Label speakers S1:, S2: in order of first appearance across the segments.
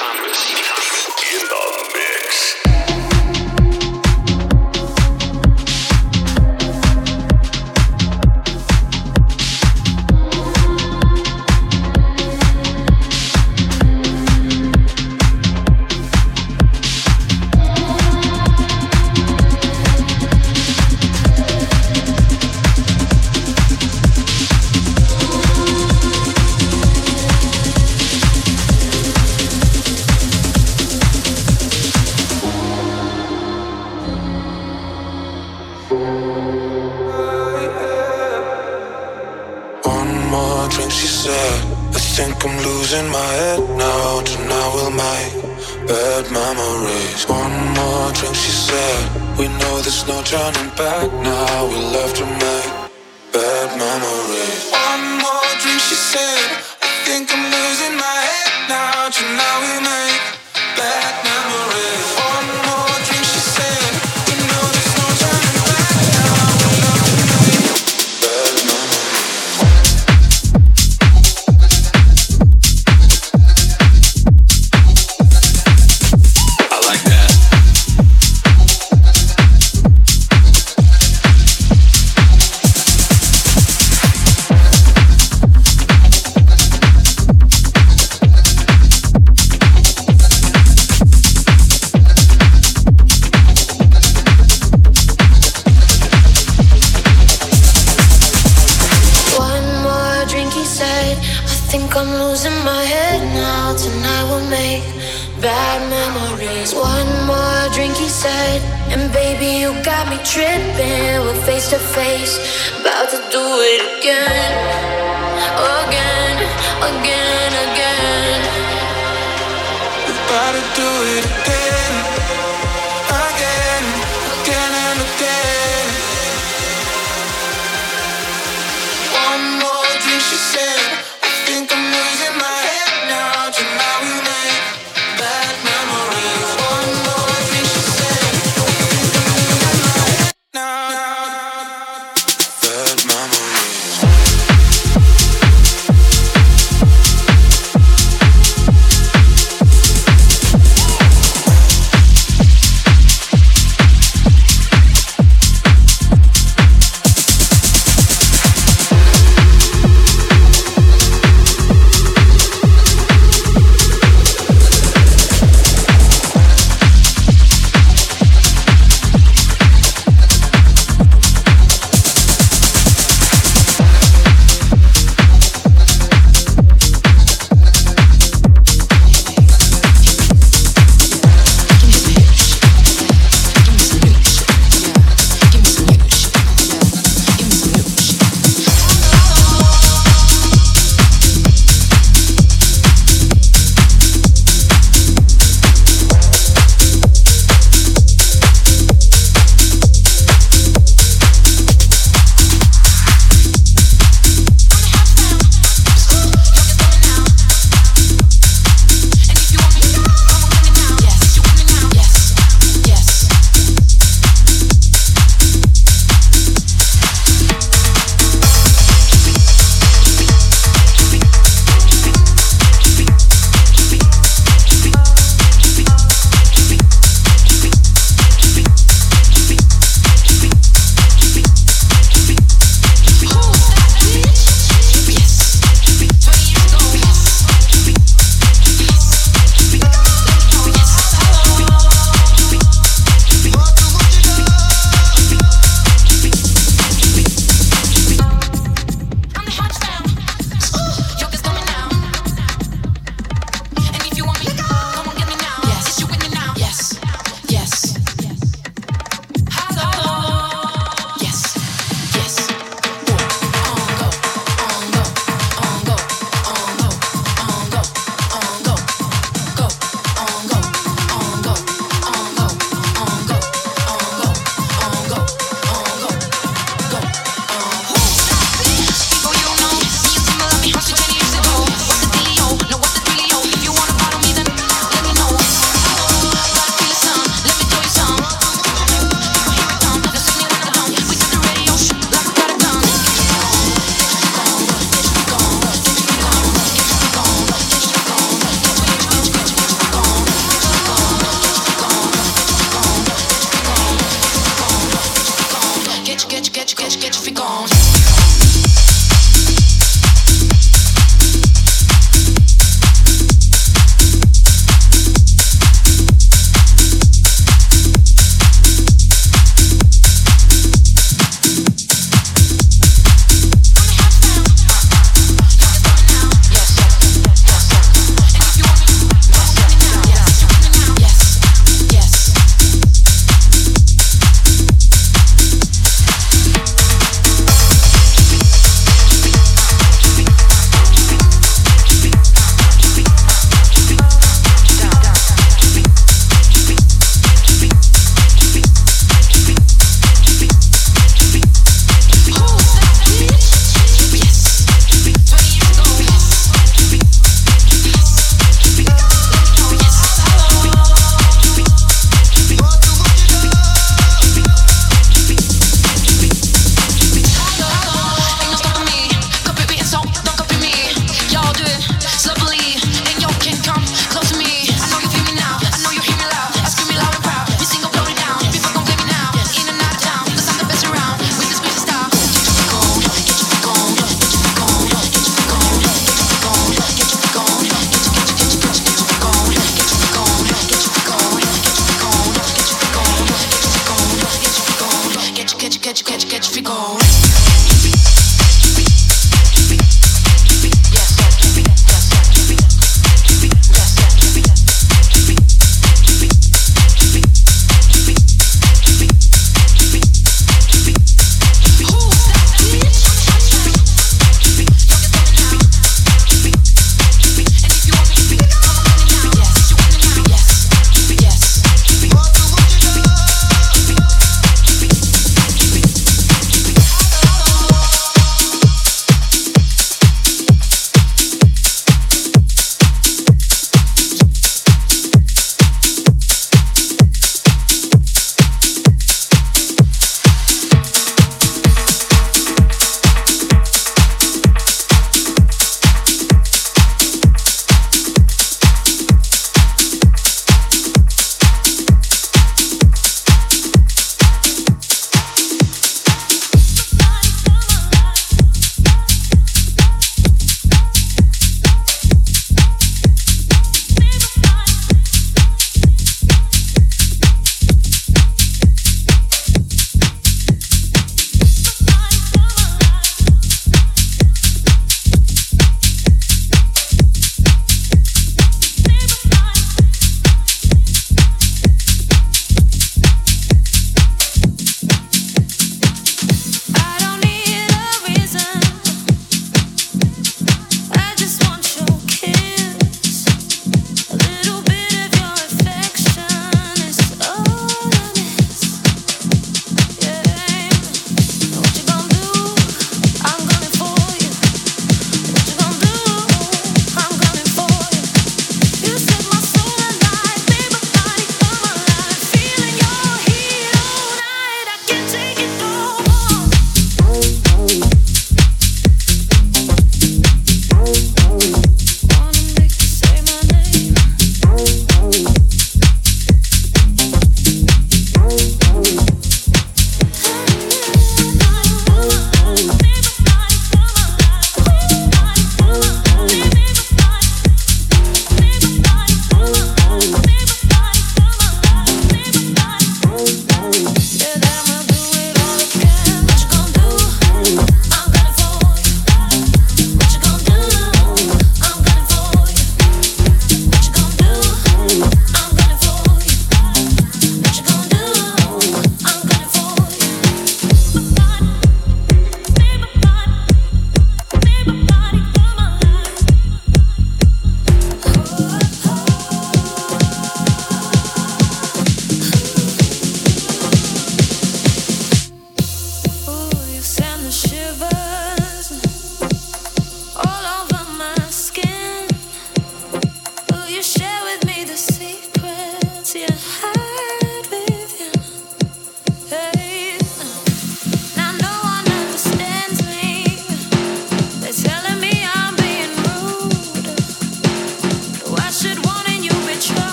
S1: Thomas. In the gotta do it again.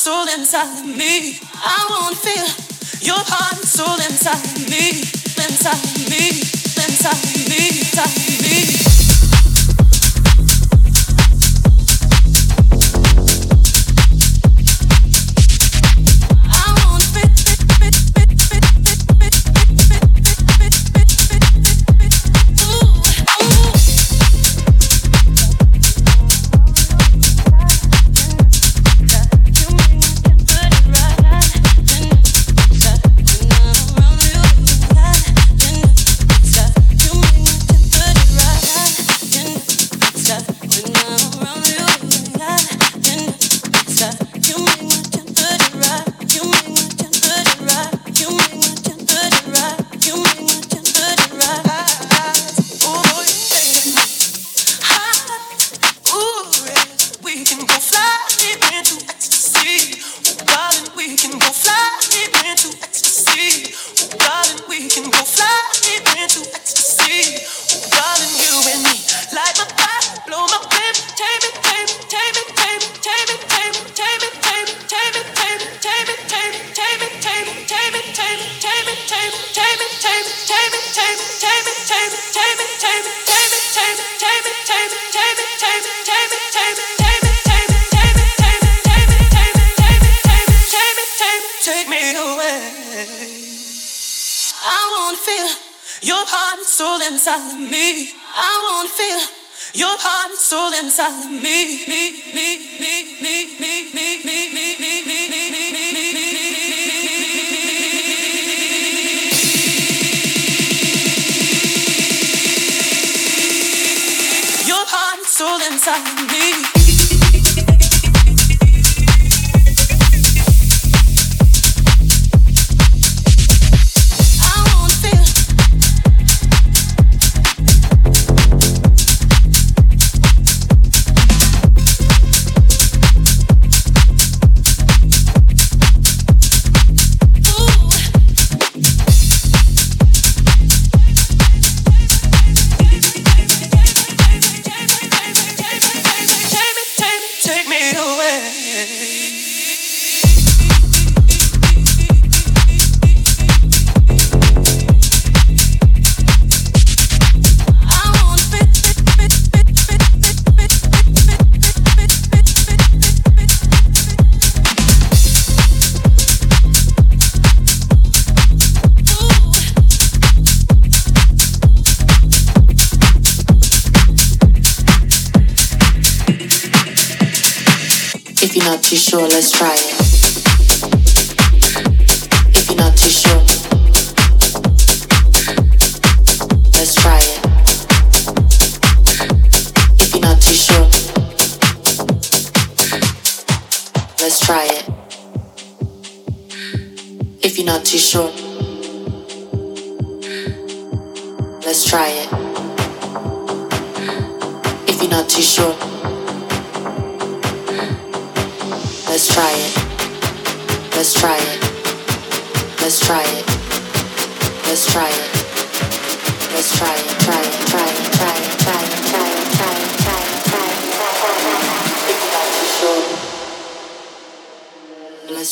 S1: Soul inside me. I wanna feel your heart and soul inside me, inside me, inside me, inside me.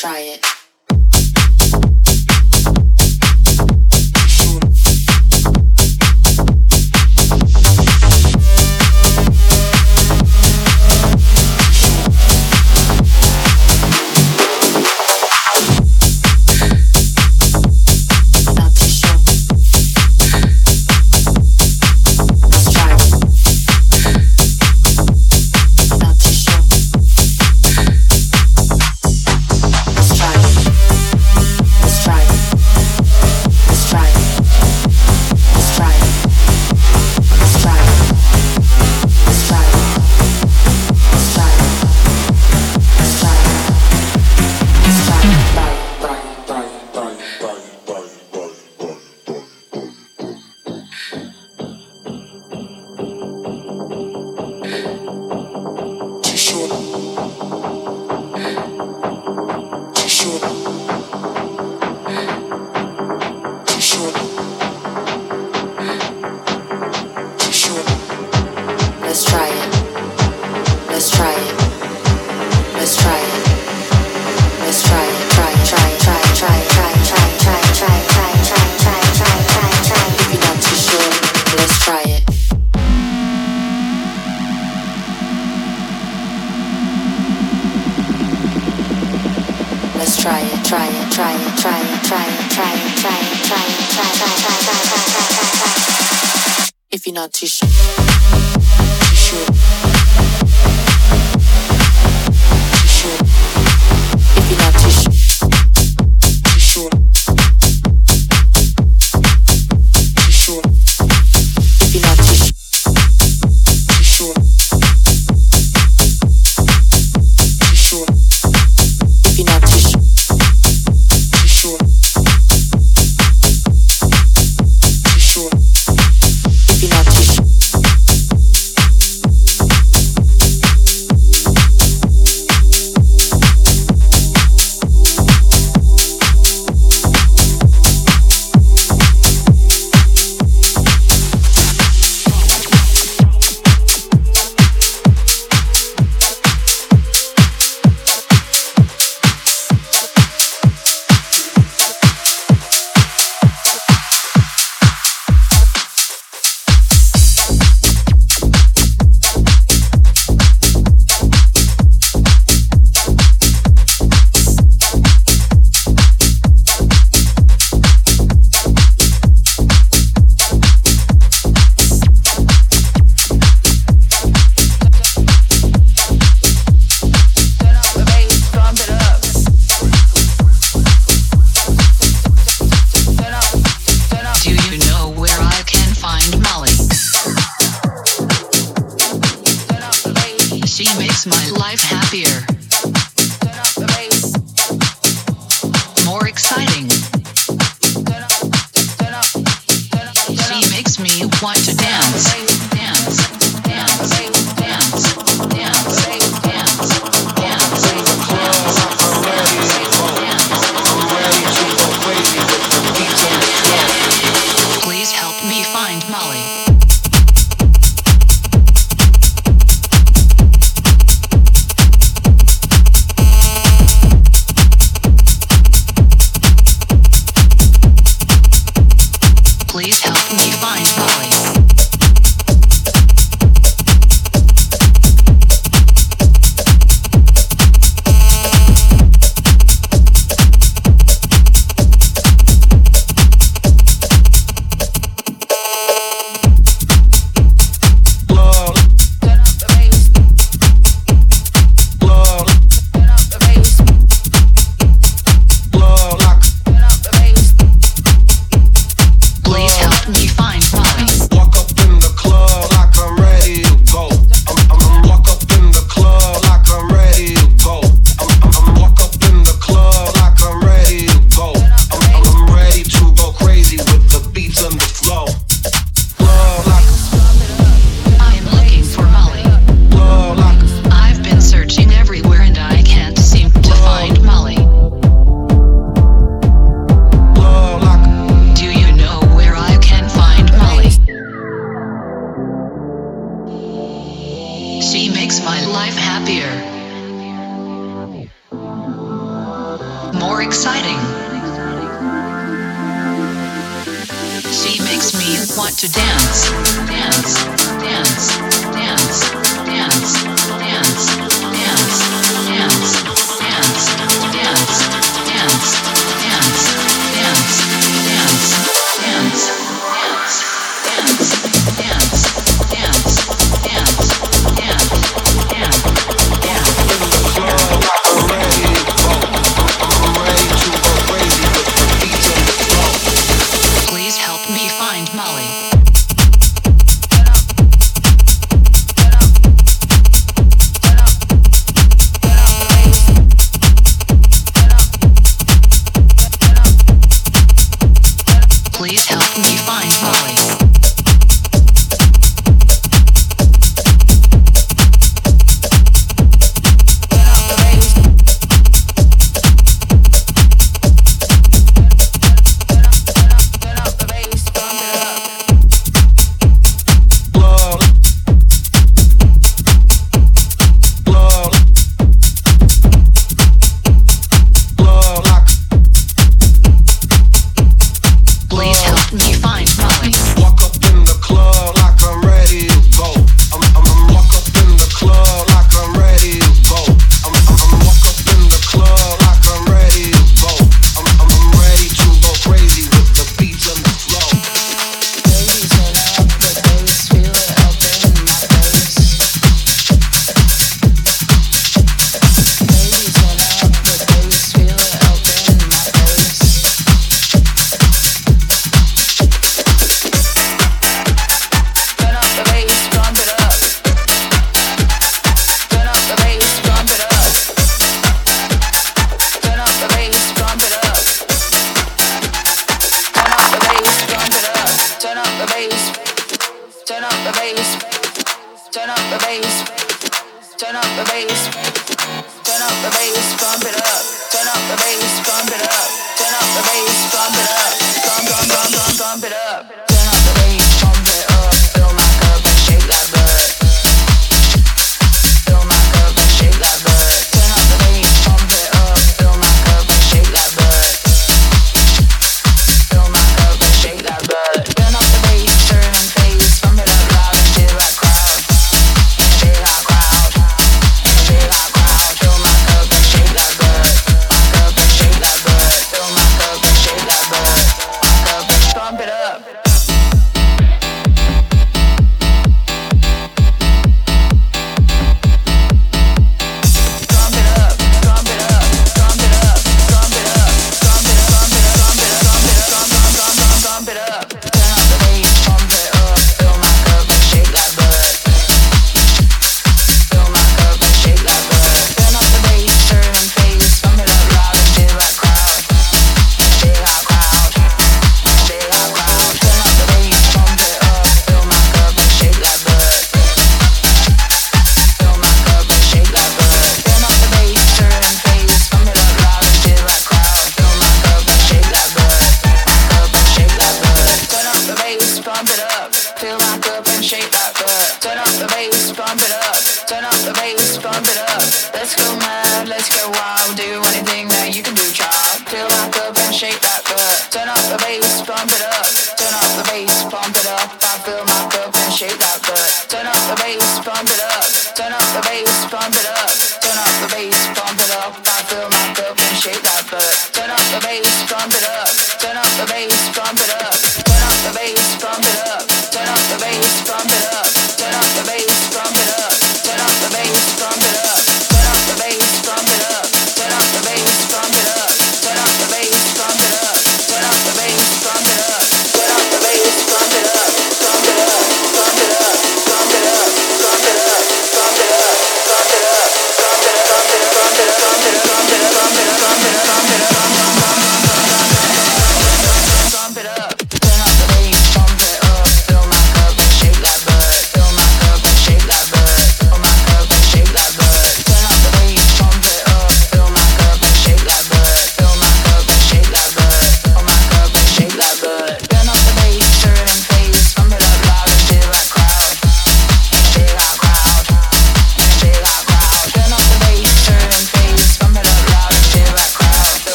S2: try it.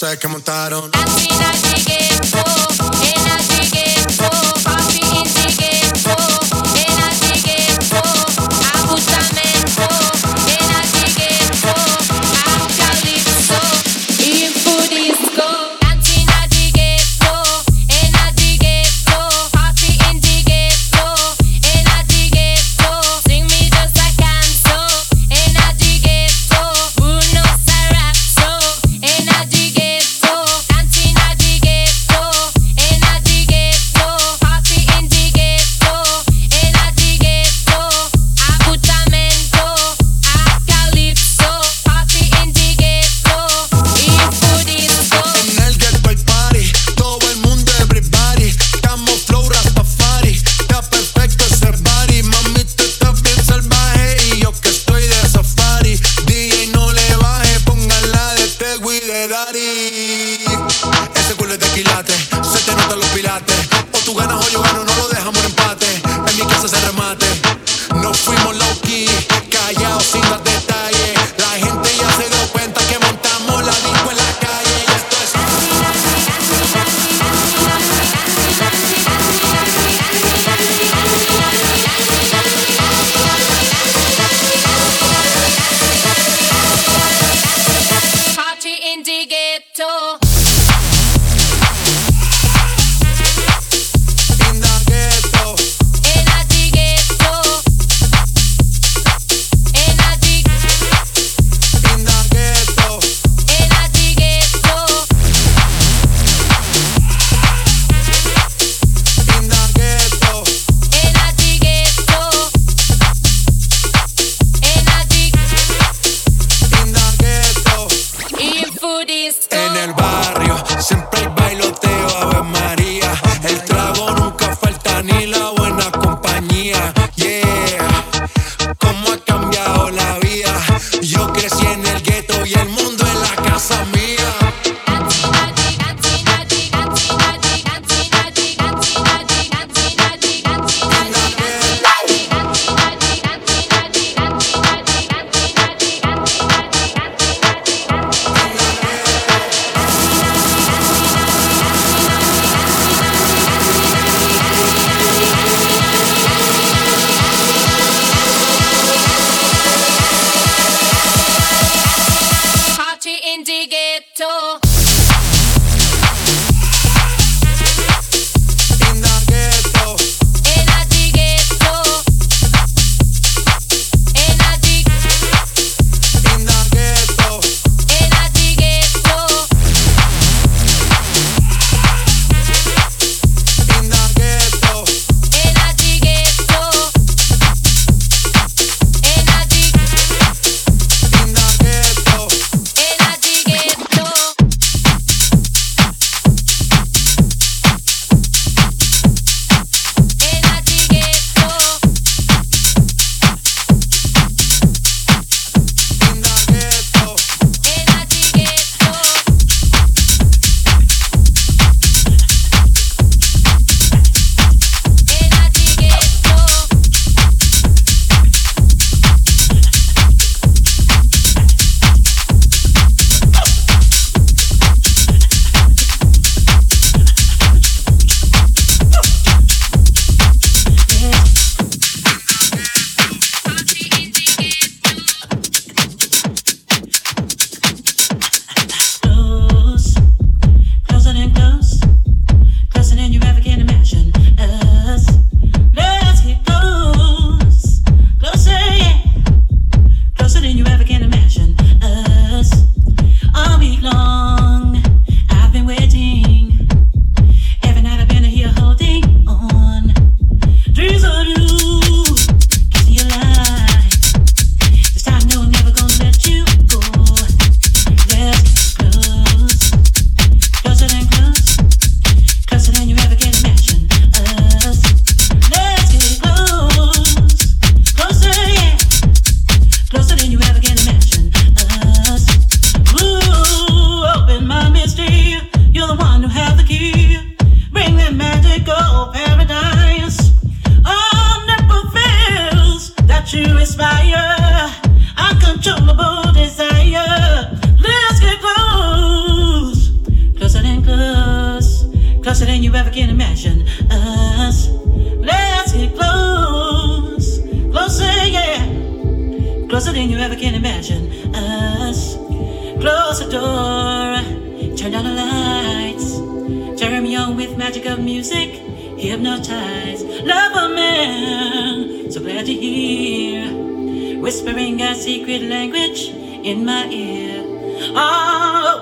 S3: Sé que montaron.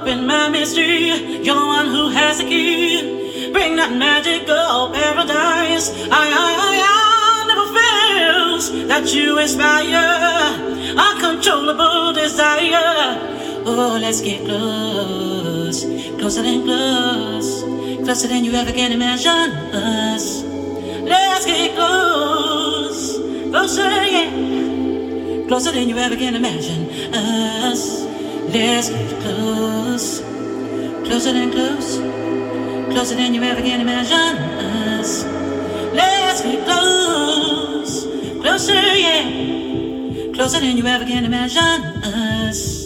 S3: in my
S4: mystery. You're the one who has the
S3: key. Bring that magical paradise. I, I,
S4: I, I never fails that you inspire uncontrollable desire. Oh, let's get close, closer than close, closer
S3: than you ever can imagine
S5: us. Let's get
S6: close, closer, yeah, closer than you ever can imagine us. Let's get close, closer than close,
S7: closer than you ever can
S8: imagine us. Let's get close, closer, yeah, closer than you ever can imagine us.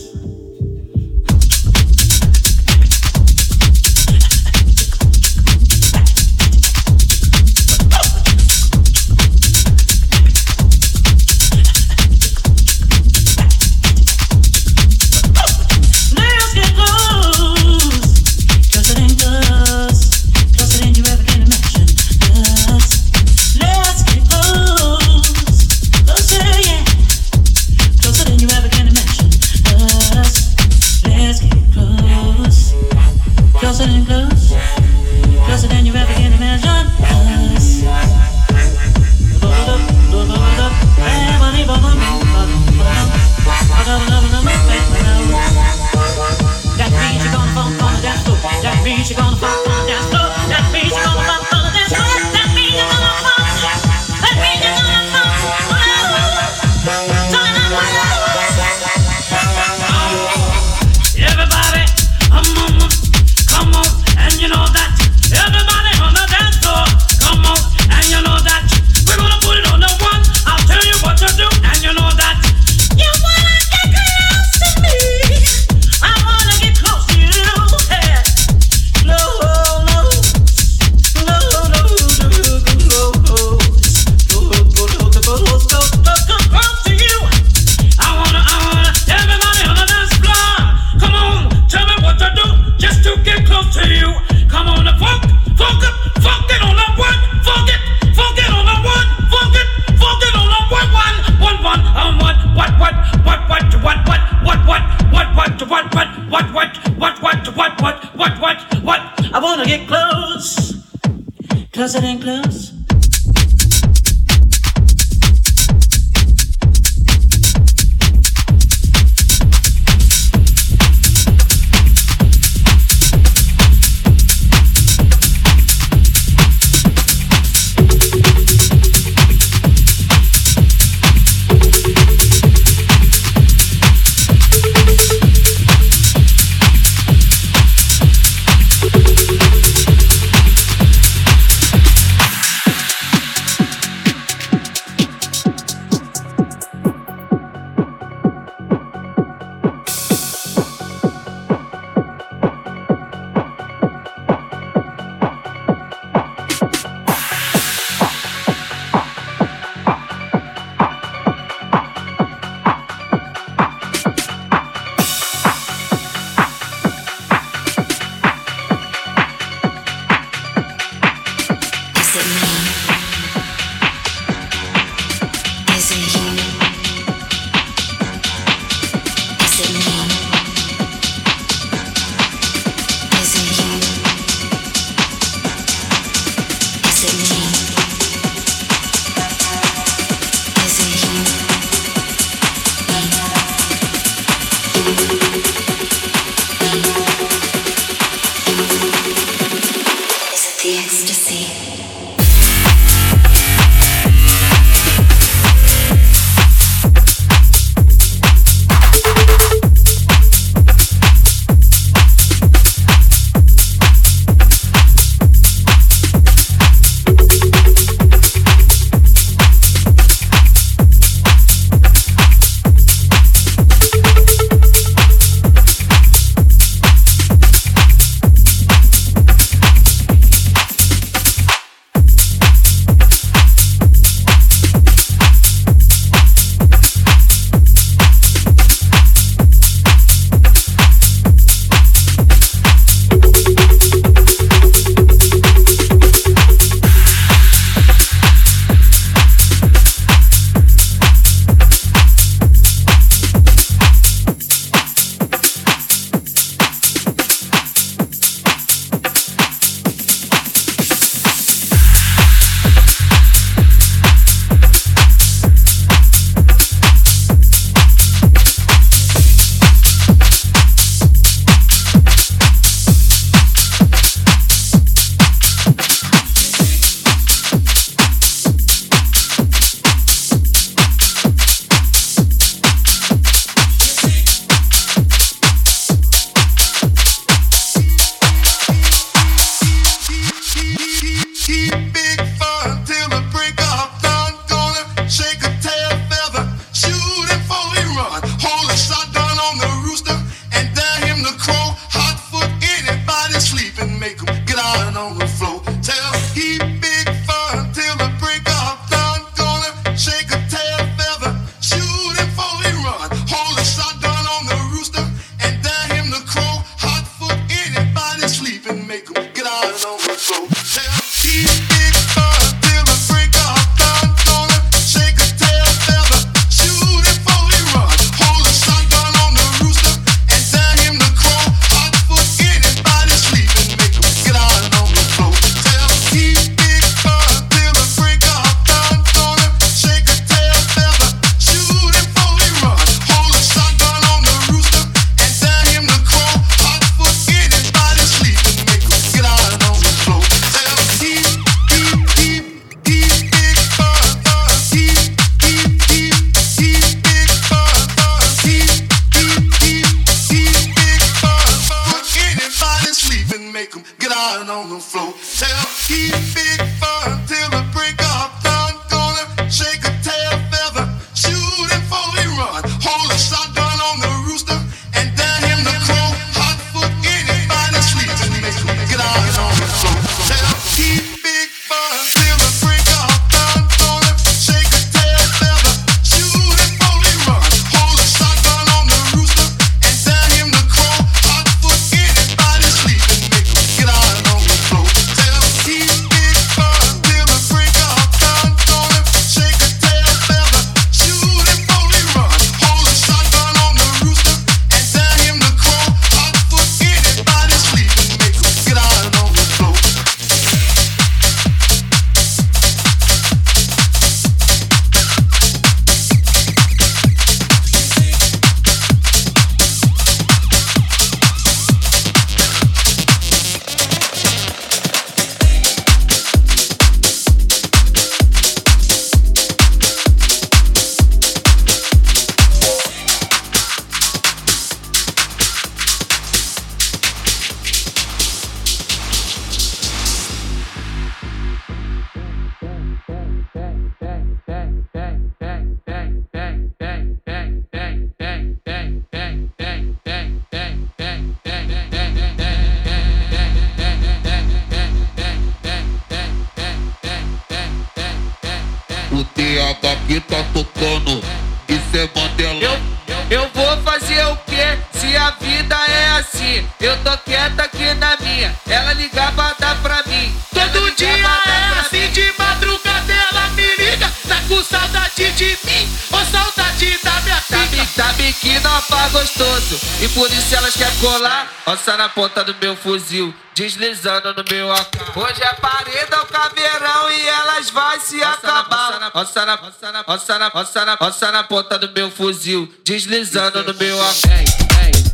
S8: lança na ponta do meu fuzil, deslizando no meu AK. Hoje é parede o caveirão e elas vai se acabar. Roça na, roça na, roça na, na, na ponta do meu fuzil, deslizando no meu AK. Ei, ei.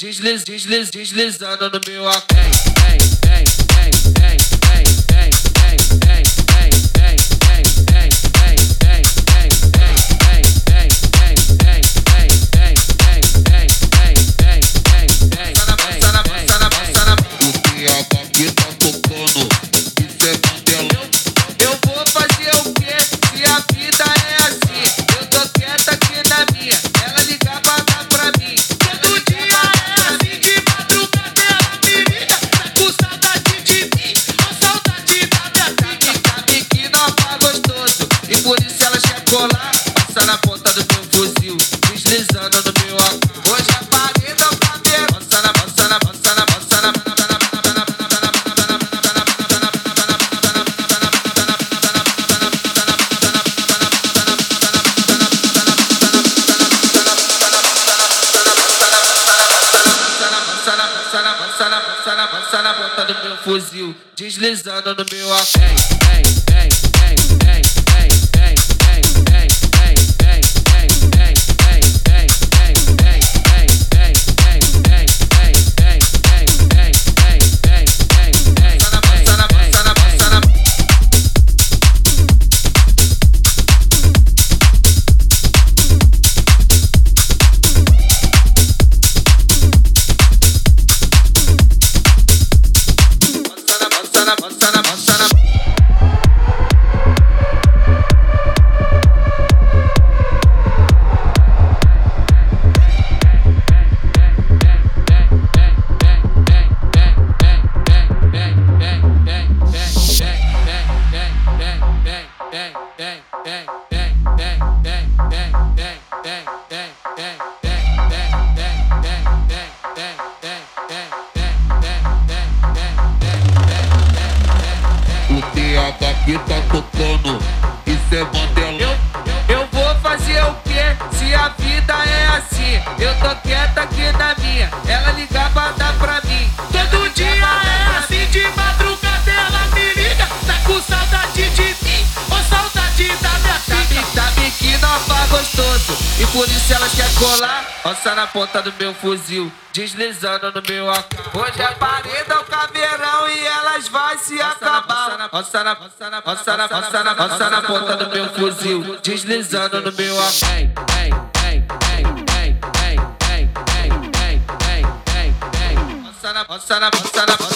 S8: Diz-lhes, diz-lhes, deslizando no meu AK. Senta na ponta do meu fuzil, deslizando no meu ar. Hoje a parida pra ver. Passa na, passa na, passa na, passa na, passa na. Passa na ponta do meu fuzil, deslizando no meu fuzil, deslizando no meu AK. Hoje a parede é o caveirão e elas vai se acabar. Roça na, roça na, roça na, roça na, roça na ponta do meu fuzil, deslizando no meu AK. Ei, ei, ei, ei, ei, ei, ei, ei. Roça na, roça na, roça na, roça na.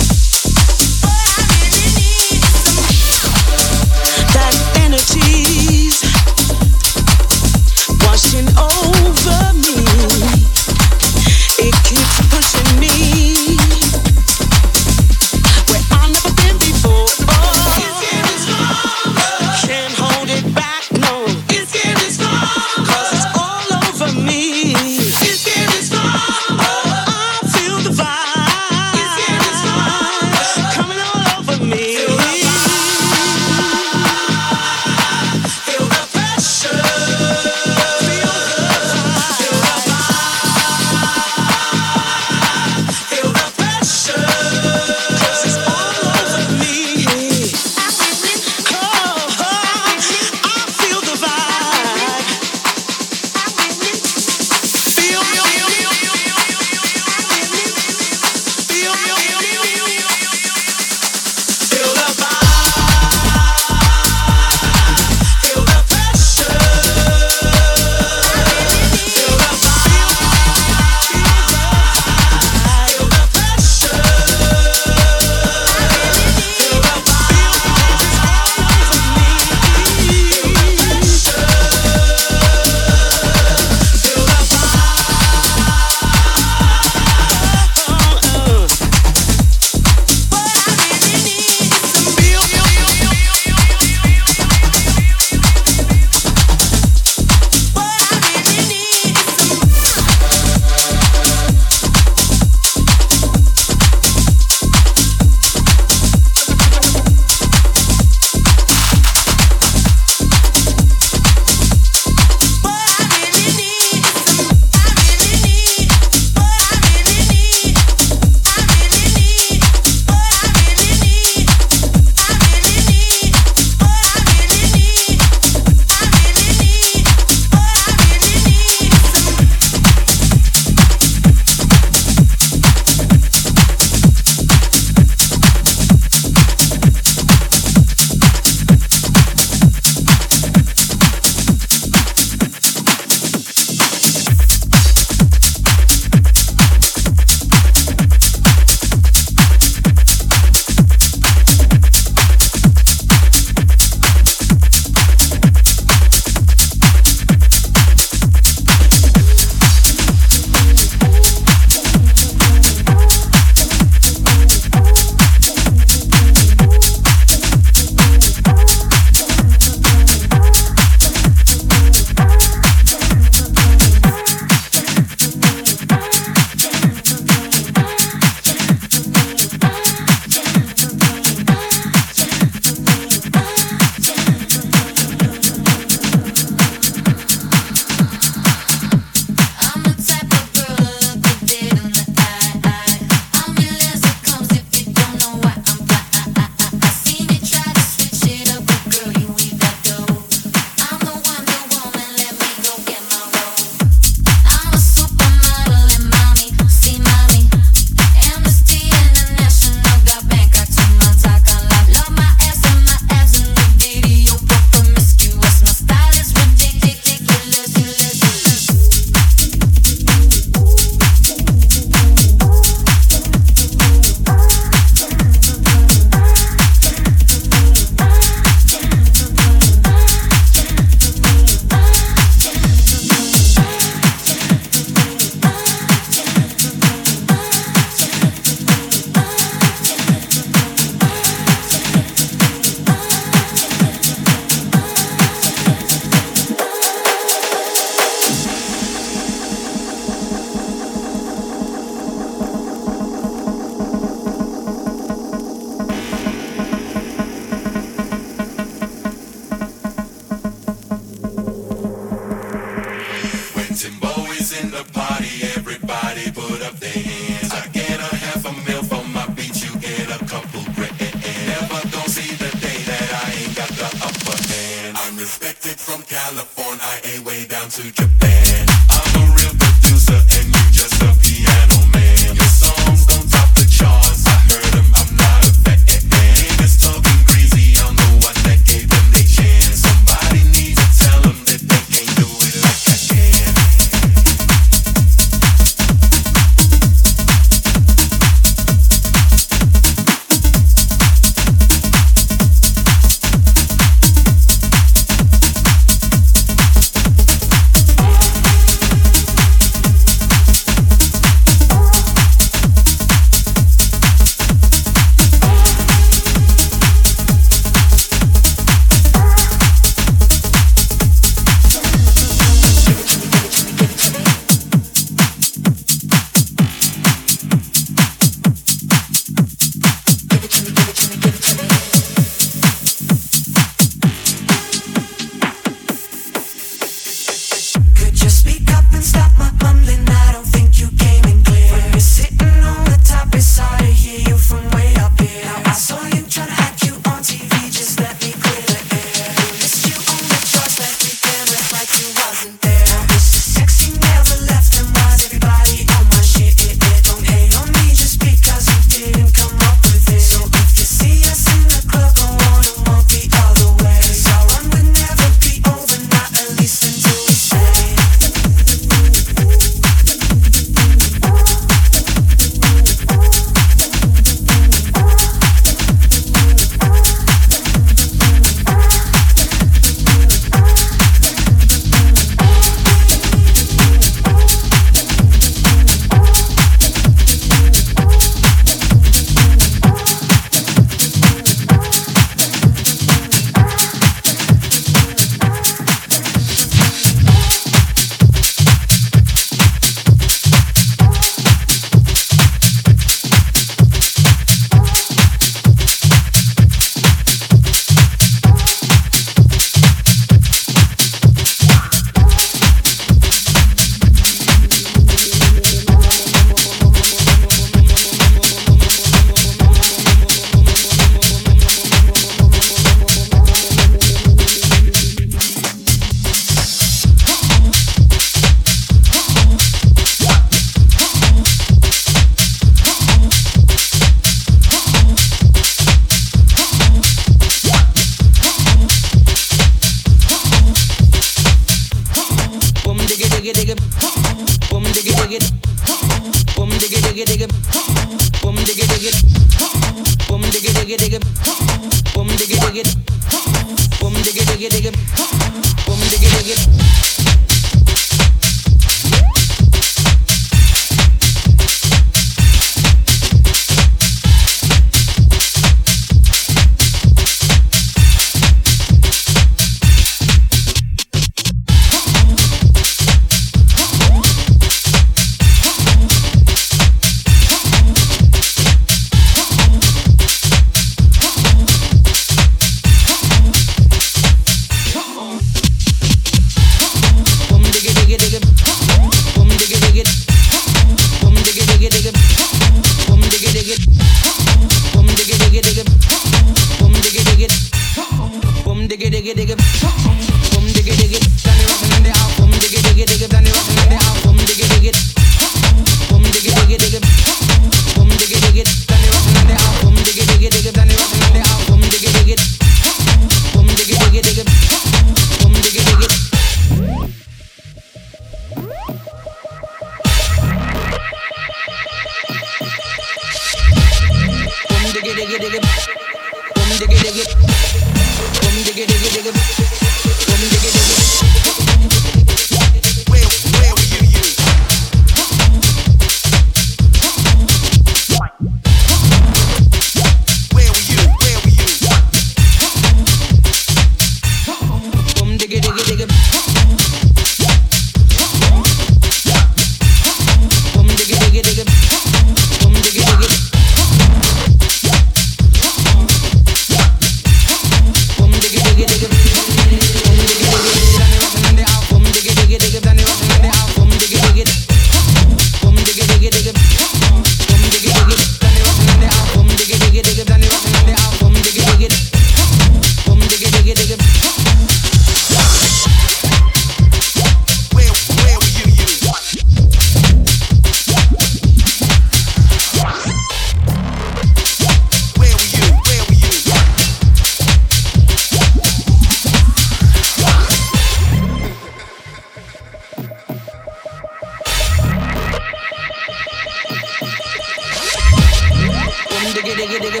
S9: diggy diggy diggy.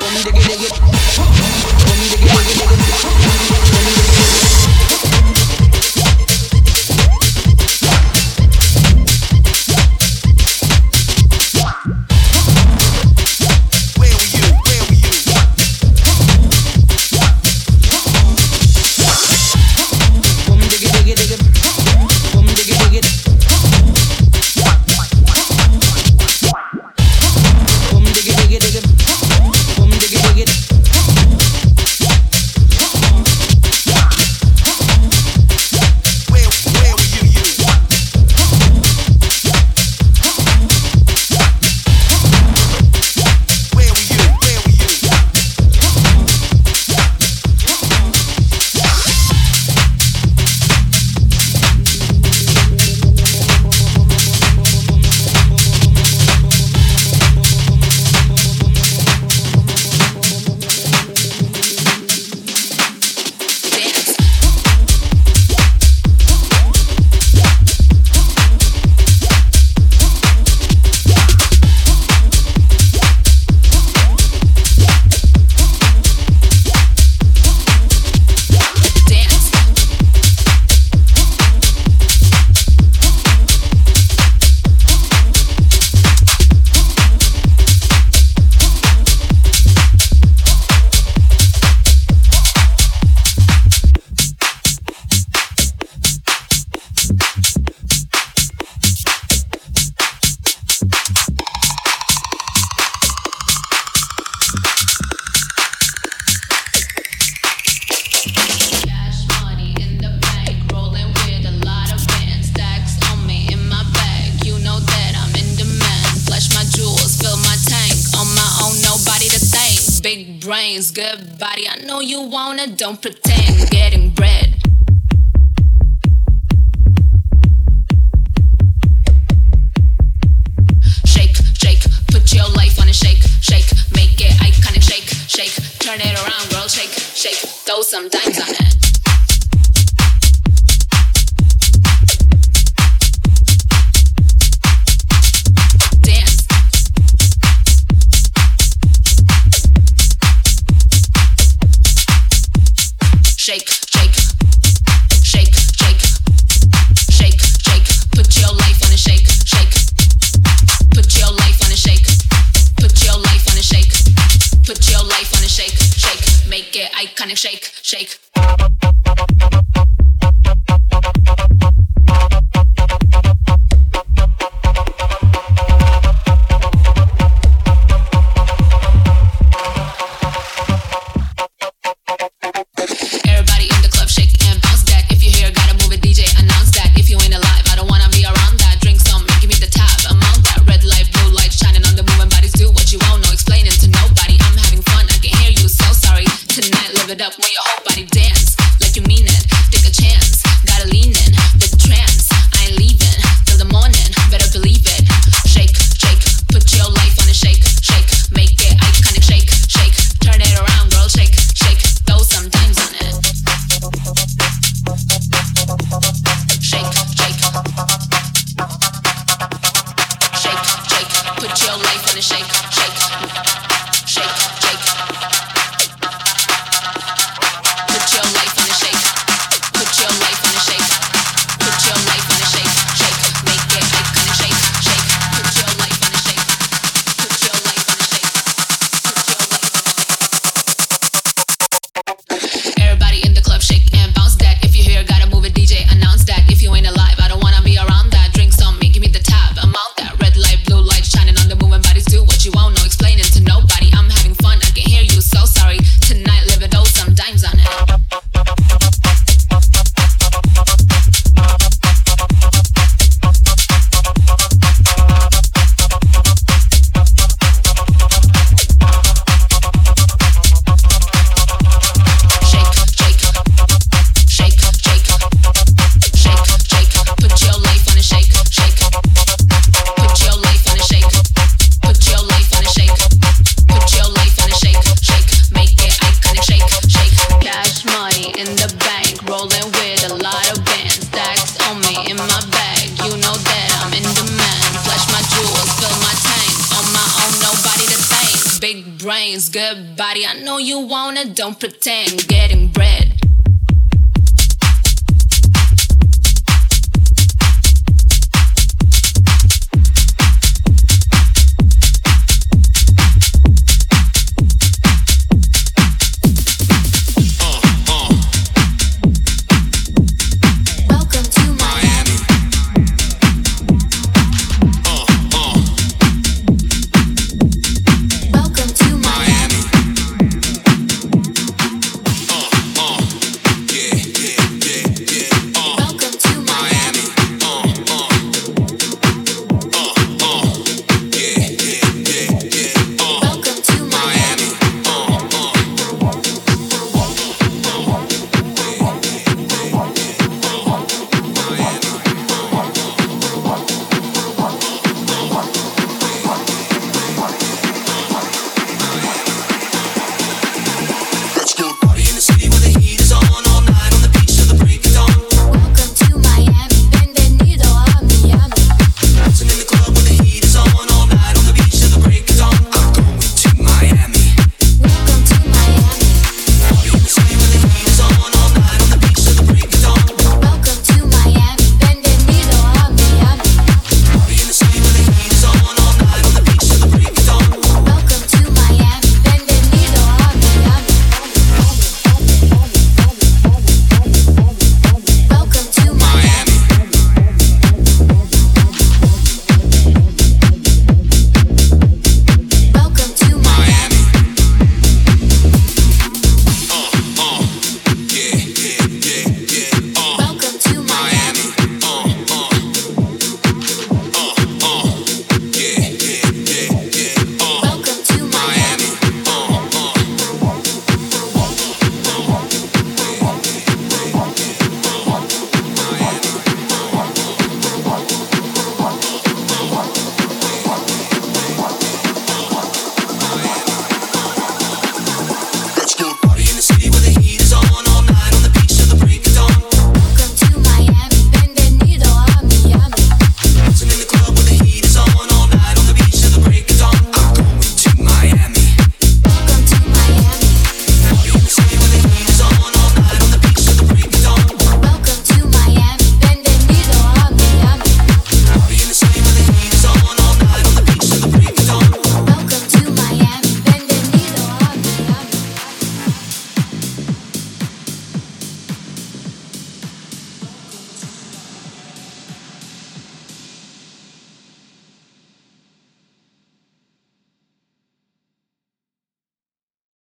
S9: Boom diggy diggy. Boom diggy diggy diggy. Boom diggy diggy.
S3: brains. Good body, I know you wanna, don't pretend. Getting bread. Shake, shake, put your life on a shake, shake, make it iconic. Shake, shake, turn it around, girl. Shake, shake, throw some dimes on it. shake, kind of shake, shake,